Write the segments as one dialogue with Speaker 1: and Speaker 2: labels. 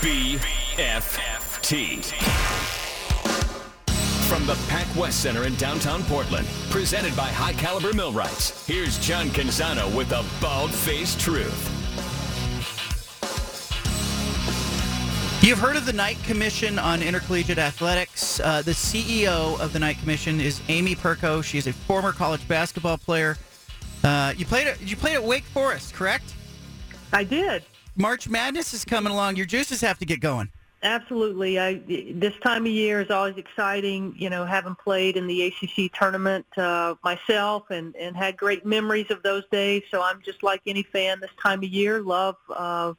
Speaker 1: BFT. From the Pac West Center in downtown Portland, presented by High Caliber Millwrights, here's John Canzano with the bald faced truth.
Speaker 2: You've heard of the Knight Commission on Intercollegiate Athletics. Uh, the CEO of the Knight Commission is Amy Perko. She's a former college basketball player. Uh, you played at, you played at Wake Forest, correct?
Speaker 3: I did.
Speaker 2: March Madness is coming along. Your juices have to get going.
Speaker 3: Absolutely. I, this time of year is always exciting. You know, having played in the ACC tournament uh, myself and, and had great memories of those days. So I'm just like any fan this time of year. Love uh,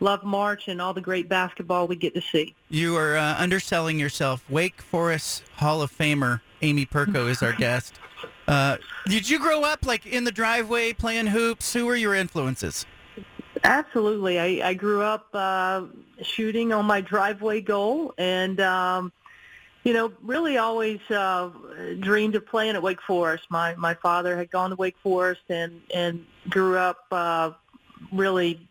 Speaker 3: love March and all the great basketball we get to see.
Speaker 2: You are uh, underselling yourself. Wake Forest Hall of Famer Amy Perko is our guest. Uh, did you grow up like in the driveway playing hoops? Who were your influences?
Speaker 3: Absolutely. I, I grew up uh, shooting on my driveway goal and, um, you know, really always uh, dreamed of playing at Wake Forest. My my father had gone to Wake Forest and and grew up uh, really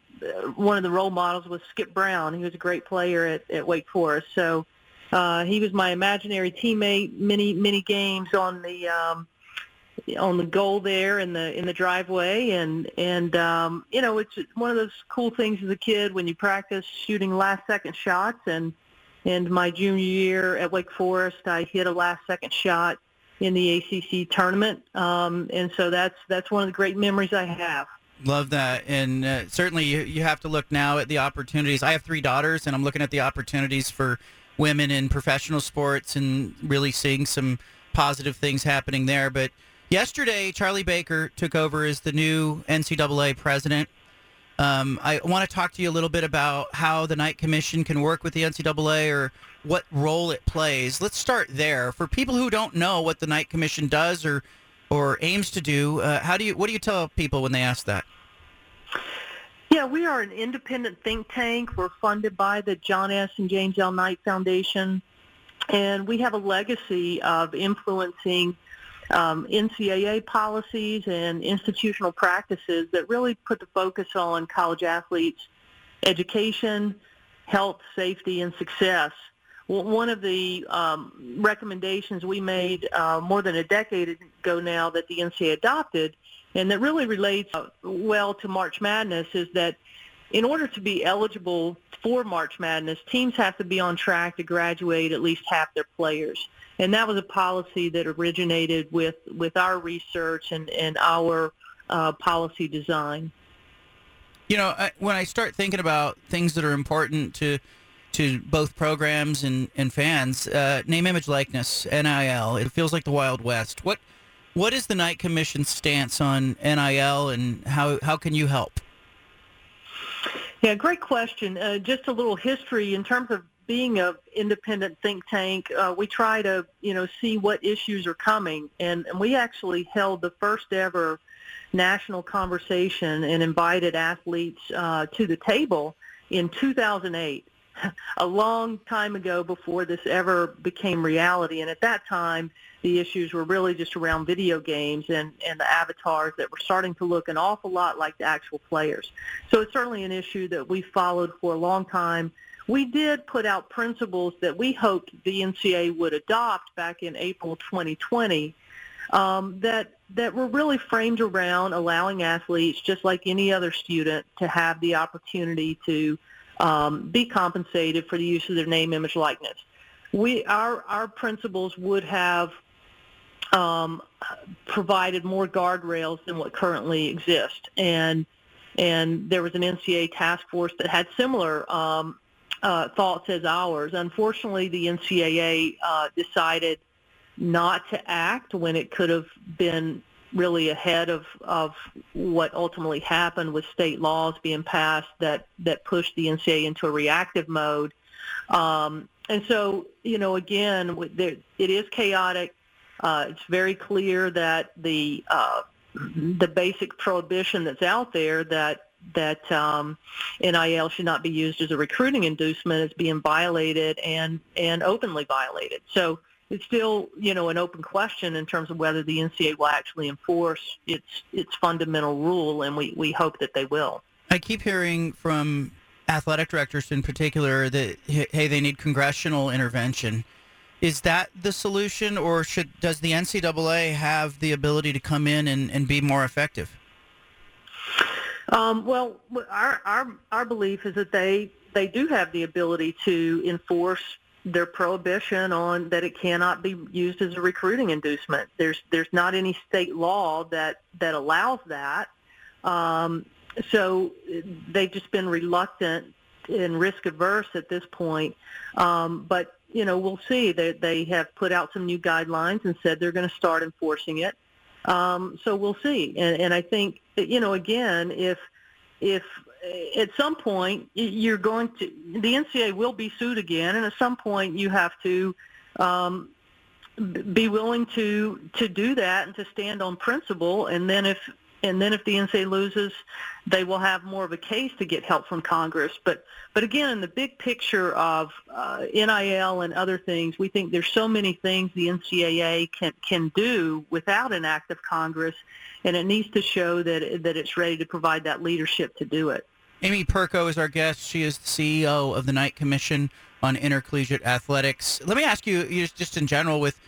Speaker 3: one of the role models was Skip Brown. He was a great player at, at Wake Forest. So uh, he was my imaginary teammate many many games on the um, on the goal there in the in the driveway and and um, you know it's one of those cool things as a kid when you practice shooting last second shots and and my junior year at Wake Forest I hit a last second shot in the ACC tournament um, and so that's that's one of the great memories I have.
Speaker 2: Love that. And uh, certainly you, you have to look now at the opportunities. I have three daughters, and I'm looking at the opportunities for women in professional sports and really seeing some positive things happening there. But yesterday, Charlie Baker took over as the new NCAA president. Um, I want to talk to you a little bit about how the Knight Commission can work with the NCAA or what role it plays. Let's start there. For people who don't know what the Knight Commission does or or aims to do, uh, how do you what do you tell people when they ask that?
Speaker 3: Yeah, we are an independent think tank. We're funded by the John S. and James L. Knight Foundation, and we have a legacy of influencing um, NCAA policies and institutional practices that really put the focus on college athletes' education, health, safety, and success. One of the um, recommendations we made uh, more than a decade ago now that the NCAA adopted and that really relates well to March Madness is that in order to be eligible for March Madness, teams have to be on track to graduate at least half their players. And that was a policy that originated with, with our research and, and our uh, policy design.
Speaker 2: You know, when I start thinking about things that are important to to both programs and, and fans, uh, name, image, likeness, NIL, it feels like the Wild West. What what is the Knight Commission's stance on NIL, and how how can you help?
Speaker 3: Yeah, great question. Uh, just a little history in terms of being a independent think tank. Uh, we try to you know see what issues are coming, and, and we actually held the first ever national conversation and invited athletes uh, to the table in 2008 a long time ago before this ever became reality. And at that time, the issues were really just around video games and, and the avatars that were starting to look an awful lot like the actual players. So it's certainly an issue that we followed for a long time. We did put out principles that we hoped the NCAA would adopt back in April 2020 um, that that were really framed around allowing athletes, just like any other student, to have the opportunity to um, be compensated for the use of their name, image, likeness. We our our principles would have um, provided more guardrails than what currently exist, and and there was an NCAA task force that had similar um, uh, thoughts as ours. Unfortunately, the NCAA uh, decided not to act when it could have been really ahead of, of what ultimately happened with state laws being passed that, that pushed the NCAA into a reactive mode. Um, and so, you know, again, it is chaotic. Uh, it's very clear that the uh, the basic prohibition that's out there that that um, NIL should not be used as a recruiting inducement is being violated and and openly violated. So it's still, you know, an open question in terms of whether the NCAA will actually enforce its its fundamental rule, and we, we hope that they will.
Speaker 2: I keep hearing from athletic directors in particular that hey they need congressional intervention. Is that the solution, or should does the NCAA have the ability to come in and, and be more effective?
Speaker 3: Um, well, our, our our belief is that they they do have the ability to enforce their prohibition on that it cannot be used as a recruiting inducement. There's there's not any state law that that allows that. Um, so they've just been reluctant and risk averse at this point. Um, but you know, we'll see. They they have put out some new guidelines and said they're going to start enforcing it. Um, so we'll see. And, and I think you know, again, if if at some point you're going to the NCAA will be sued again, and at some point you have to um, be willing to to do that and to stand on principle. And then if and then if the NCAA loses, they will have more of a case to get help from Congress. But but again, in the big picture of uh, NIL and other things, we think there's so many things the NCAA can can do without an act of Congress, and it needs to show that that it's ready to provide that leadership to do it.
Speaker 2: Amy Perko is our guest. She is the CEO of the Knight Commission on Intercollegiate Athletics. Let me ask you, just in general, with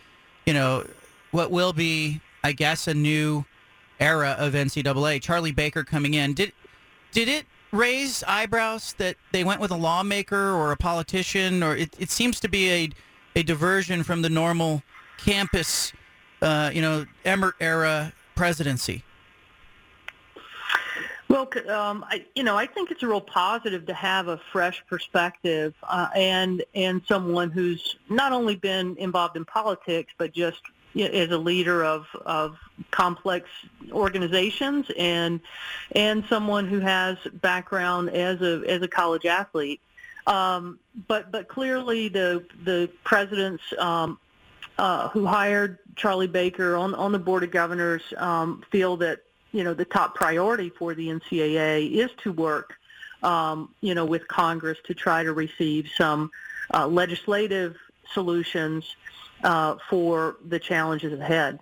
Speaker 2: you know what will be, I guess, a new era of NCAA. Charlie Baker coming in. Did did it raise eyebrows that they went with a lawmaker or a politician, or it, it seems to be a a diversion from the normal campus, uh, you know, Emmert era presidency?
Speaker 3: Well, um, I, you know, I think it's a real positive to have a fresh perspective uh, and and someone who's not only been involved in politics, but just as a leader of of complex organizations and and someone who has background as a as a college athlete. Um, but but clearly the the presidents um, uh, who hired Charlie Baker on on the board of governors um, feel that you know, the top priority for the NCAA is to work, um, you know, with Congress to try to receive some uh, legislative solutions uh, for the challenges ahead.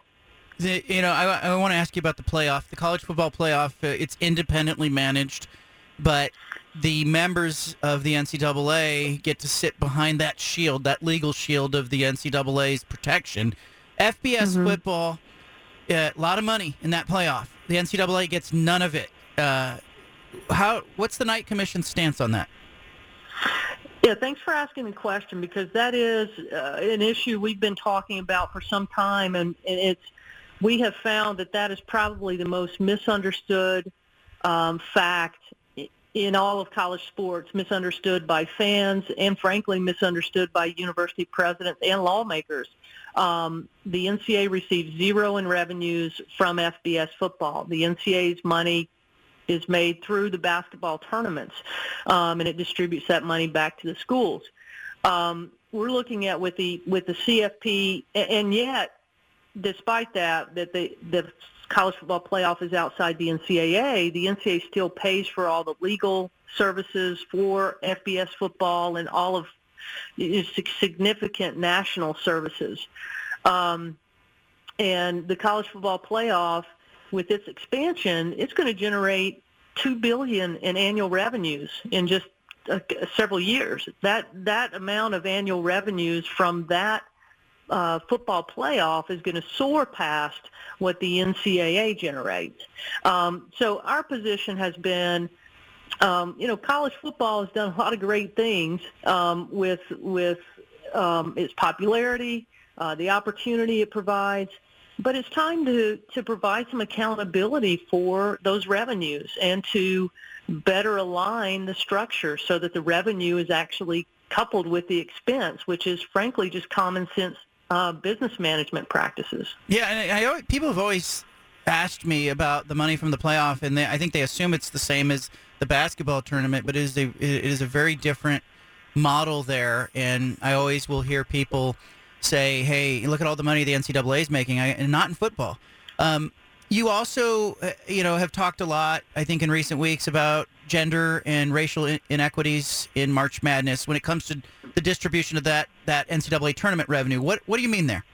Speaker 2: The, you know, I, I want to ask you about the playoff. The college football playoff, uh, it's independently managed, but the members of the NCAA get to sit behind that shield, that legal shield of the NCAA's protection. FBS mm-hmm. football, a lot of money in that playoff. The NCAA gets none of it. Uh, how? What's the Knight Commission's stance on that?
Speaker 3: Yeah, thanks for asking the question because that is uh, an issue we've been talking about for some time, and, and it's we have found that that is probably the most misunderstood um, fact in all of college sports, misunderstood by fans and frankly misunderstood by university presidents and lawmakers. Um, the NCAA receives zero in revenues from FBS football. The NCAA's money is made through the basketball tournaments, um, and it distributes that money back to the schools. Um, we're looking at with the with the CFP, and yet, despite that, that the the college football playoff is outside the NCAA, the NCAA still pays for all the legal services for FBS football and all of significant national services. Um, and the college football playoff, with this expansion, it's going to generate two billion in annual revenues in just uh, several years. That that amount of annual revenues from that uh, football playoff is going to soar past what the NCAA generates. Um, so our position has been um, you know, college football has done a lot of great things um, with with um, its popularity, uh, the opportunity it provides, but it's time to to provide some accountability for those revenues and to better align the structure so that the revenue is actually coupled with the expense, which is frankly just common sense uh, business management practices.
Speaker 2: Yeah, and I, I, people have always asked me about the money from the playoff, and they, I think they assume it's the same as the basketball tournament, but it is a it is a very different model there. And I always will hear people say, "Hey, look at all the money the NCAA is making," and not in football. Um, you also, uh, you know, have talked a lot, I think, in recent weeks about gender and racial inequities in March Madness when it comes to the distribution of that that NCAA tournament revenue. What what do you mean there?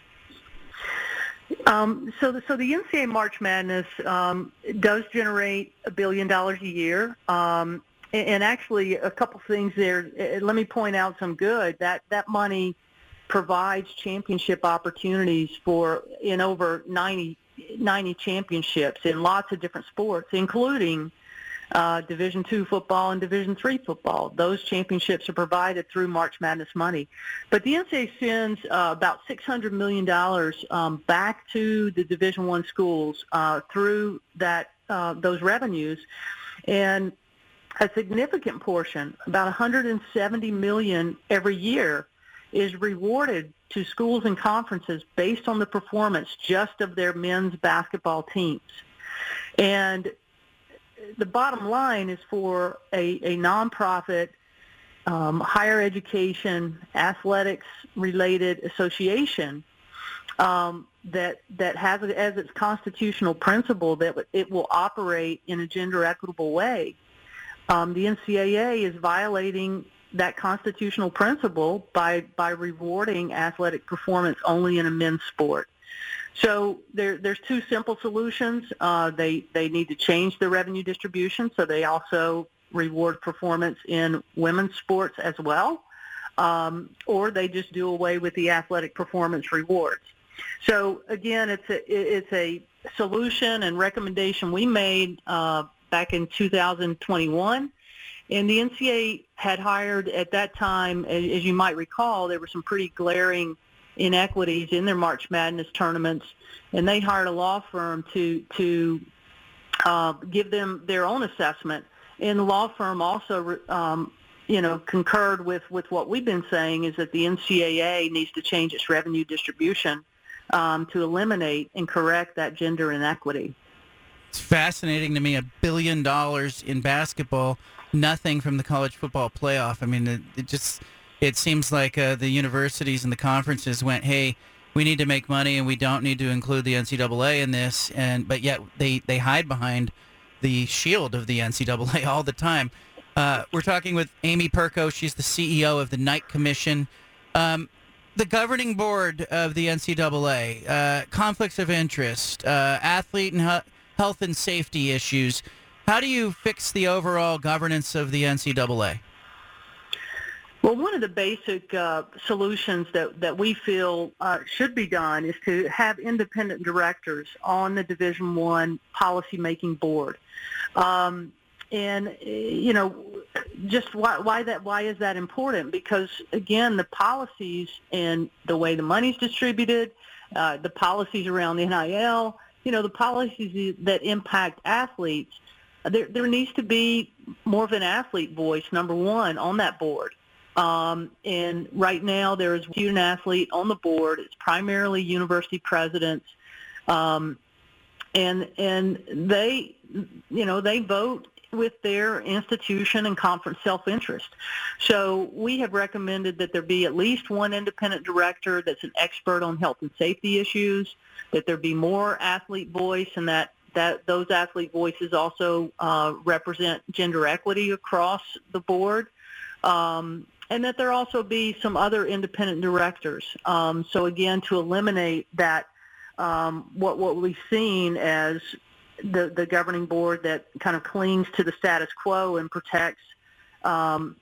Speaker 3: Um, so, the, so the NCAA March Madness um, does generate a billion dollars a year. Um, and actually, a couple things there. Let me point out some good. That that money provides championship opportunities for in over 90, 90 championships in lots of different sports, including uh, Division two football and Division three football. Those championships are provided through March Madness money. But the NCAA sends uh, about $600 million um, back to the Division one schools uh, through that uh, those revenues. And a significant portion, about 170 million every year, is rewarded to schools and conferences based on the performance just of their men's basketball teams. And the bottom line is for a, a nonprofit um, higher education athletics related association um, that that has it as its constitutional principle that it will operate in a gender equitable way. Um, the NCAA is violating that constitutional principle by by rewarding athletic performance only in a men's sport. So there, there's two simple solutions. Uh, they they need to change the revenue distribution so they also reward performance in women's sports as well, um, or they just do away with the athletic performance rewards. So again, it's a it's a solution and recommendation we made uh, back in 2021. And the NCAA had hired at that time, as you might recall, there were some pretty glaring inequities in their March Madness tournaments, and they hired a law firm to to uh, give them their own assessment. And the law firm also, um, you know, concurred with with what we've been saying is that the NCAA needs to change its revenue distribution um, to eliminate and correct that gender inequity.
Speaker 2: It's fascinating to me. A billion dollars in basketball, nothing from the college football playoff. I mean, it, it just it seems like uh, the universities and the conferences went, "Hey, we need to make money, and we don't need to include the NCAA in this," and but yet they they hide behind the shield of the NCAA all the time. Uh, we're talking with Amy Perko. She's the CEO of the Knight Commission. Um, the governing board of the NCAA, uh, conflicts of interest, uh, athlete and he- health and safety issues. How do you fix the overall governance of the NCAA?
Speaker 3: Well, one of the basic uh, solutions that, that we feel uh, should be done is to have independent directors on the Division One policymaking board. Um, and you know, just why, why that why is that important? Because again, the policies and the way the money's distributed, uh, the policies around the NIL, you know, the policies that impact athletes. There, there needs to be more of an athlete voice, number one, on that board. Um, and right now there is one student athlete on the board. It's primarily university presidents. Um, and and they you know they vote with their institution and conference self-interest. So we have recommended that there be at least one independent director that's an expert on health and safety issues, that there be more athlete voice and that that those athlete voices also uh, represent gender equity across the board. Um, and that there also be some other independent directors. Um, so again, to eliminate that, um, what what we've seen as the the governing board that kind of clings to the status quo and protects um,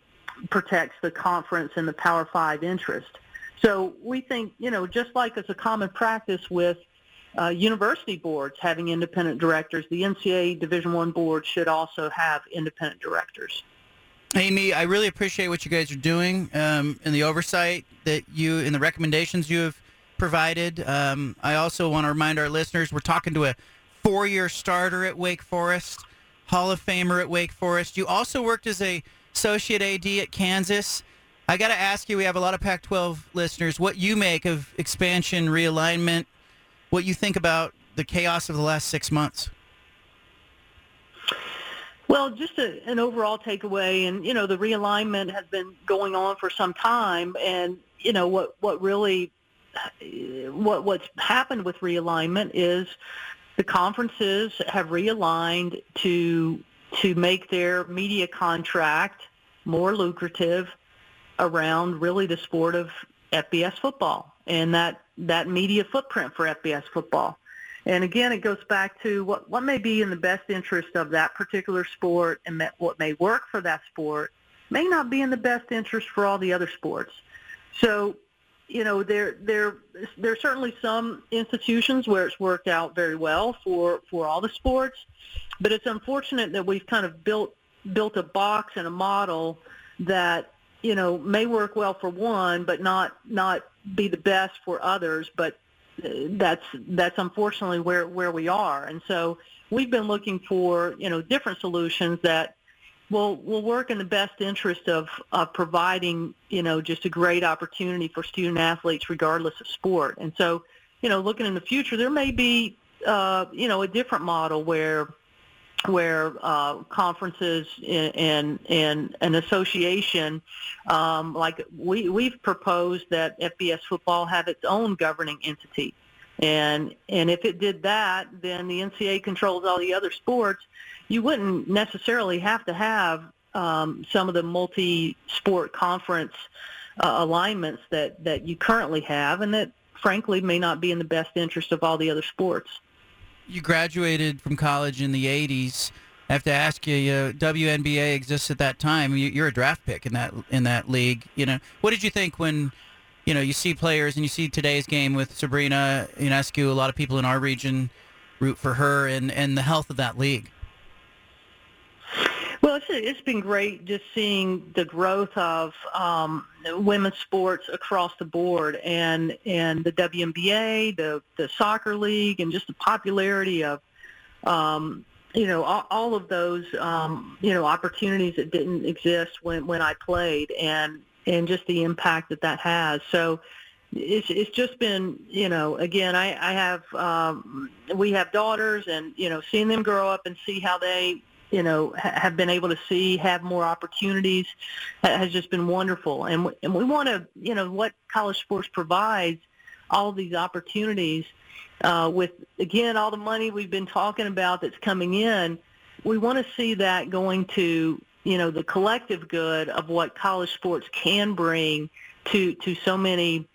Speaker 3: protects the conference and the Power Five interest. So we think, you know, just like it's a common practice with uh, university boards having independent directors, the NCAA Division One board should also have independent directors.
Speaker 2: Amy, I really appreciate what you guys are doing um, and the oversight that you and the recommendations you have provided. Um, I also want to remind our listeners we're talking to a four-year starter at Wake Forest, Hall of Famer at Wake Forest. You also worked as a associate AD at Kansas. I got to ask you, we have a lot of Pac-12 listeners, what you make of expansion, realignment, what you think about the chaos of the last six months.
Speaker 3: Well, just a, an overall takeaway, and you know, the realignment has been going on for some time, and you know what what really what what's happened with realignment is the conferences have realigned to to make their media contract more lucrative around really the sport of FBS football and that that media footprint for FBS football. And again, it goes back to what, what may be in the best interest of that particular sport and what may work for that sport may not be in the best interest for all the other sports. So, you know, there there there are certainly some institutions where it's worked out very well for for all the sports, but it's unfortunate that we've kind of built built a box and a model that you know may work well for one, but not not be the best for others. But uh, that's that's unfortunately where where we are. And so we've been looking for you know different solutions that will will work in the best interest of of providing you know just a great opportunity for student athletes regardless of sport. And so you know looking in the future, there may be uh, you know a different model where where uh, conferences and, and an association, um, like we, we've proposed that FBS football have its own governing entity. And, and if it did that, then the NCAA controls all the other sports. You wouldn't necessarily have to have um, some of the multi-sport conference uh, alignments that, that you currently have and that, frankly, may not be in the best interest of all the other sports
Speaker 2: you graduated from college in the 80s. I have to ask you, you know, WNBA exists at that time. You, are a draft pick in that in that league. You know, what did you think when, you know, you see players and you see today's game with Sabrina Ionescu? A lot of people in our region root for her and and the health of that league.
Speaker 3: Well, it's, it's been great just seeing the growth of um, women's sports across the board, and and the WNBA, the the soccer league, and just the popularity of um, you know all, all of those um, you know opportunities that didn't exist when when I played, and and just the impact that that has. So it's it's just been you know again I I have um, we have daughters and you know seeing them grow up and see how they you know, have been able to see, have more opportunities, has just been wonderful. And and we want to, you know, what college sports provides all these opportunities uh, with again all the money we've been talking about that's coming in. We want to see that going to you know the collective good of what college sports can bring to to so many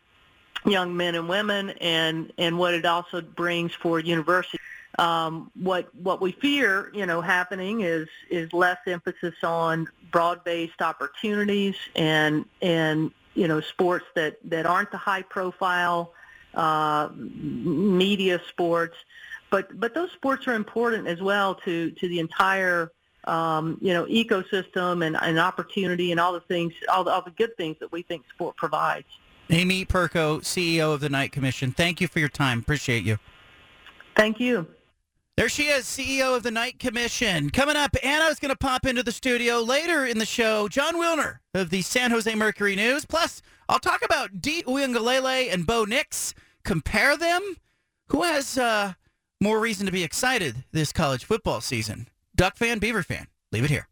Speaker 3: young men and women, and and what it also brings for universities um, what what we fear, you know, happening is is less emphasis on broad-based opportunities and and you know sports that that aren't the high-profile uh, media sports, but but those sports are important as well to to the entire um, you know ecosystem and, and opportunity and all the things all the, all the good things that we think sport provides.
Speaker 2: Amy Perko, CEO of the Knight Commission. Thank you for your time. Appreciate you.
Speaker 3: Thank you.
Speaker 2: There she is, CEO of the Knight Commission. Coming up, Anna's going to pop into the studio later in the show. Jon Wilner of the San Jose Mercury News. Plus, I'll talk about D. Uiagalelei and Bo Nix. Compare them. Who has uh, more reason to be excited this college football season? Duck fan, Beaver fan? Leave it here.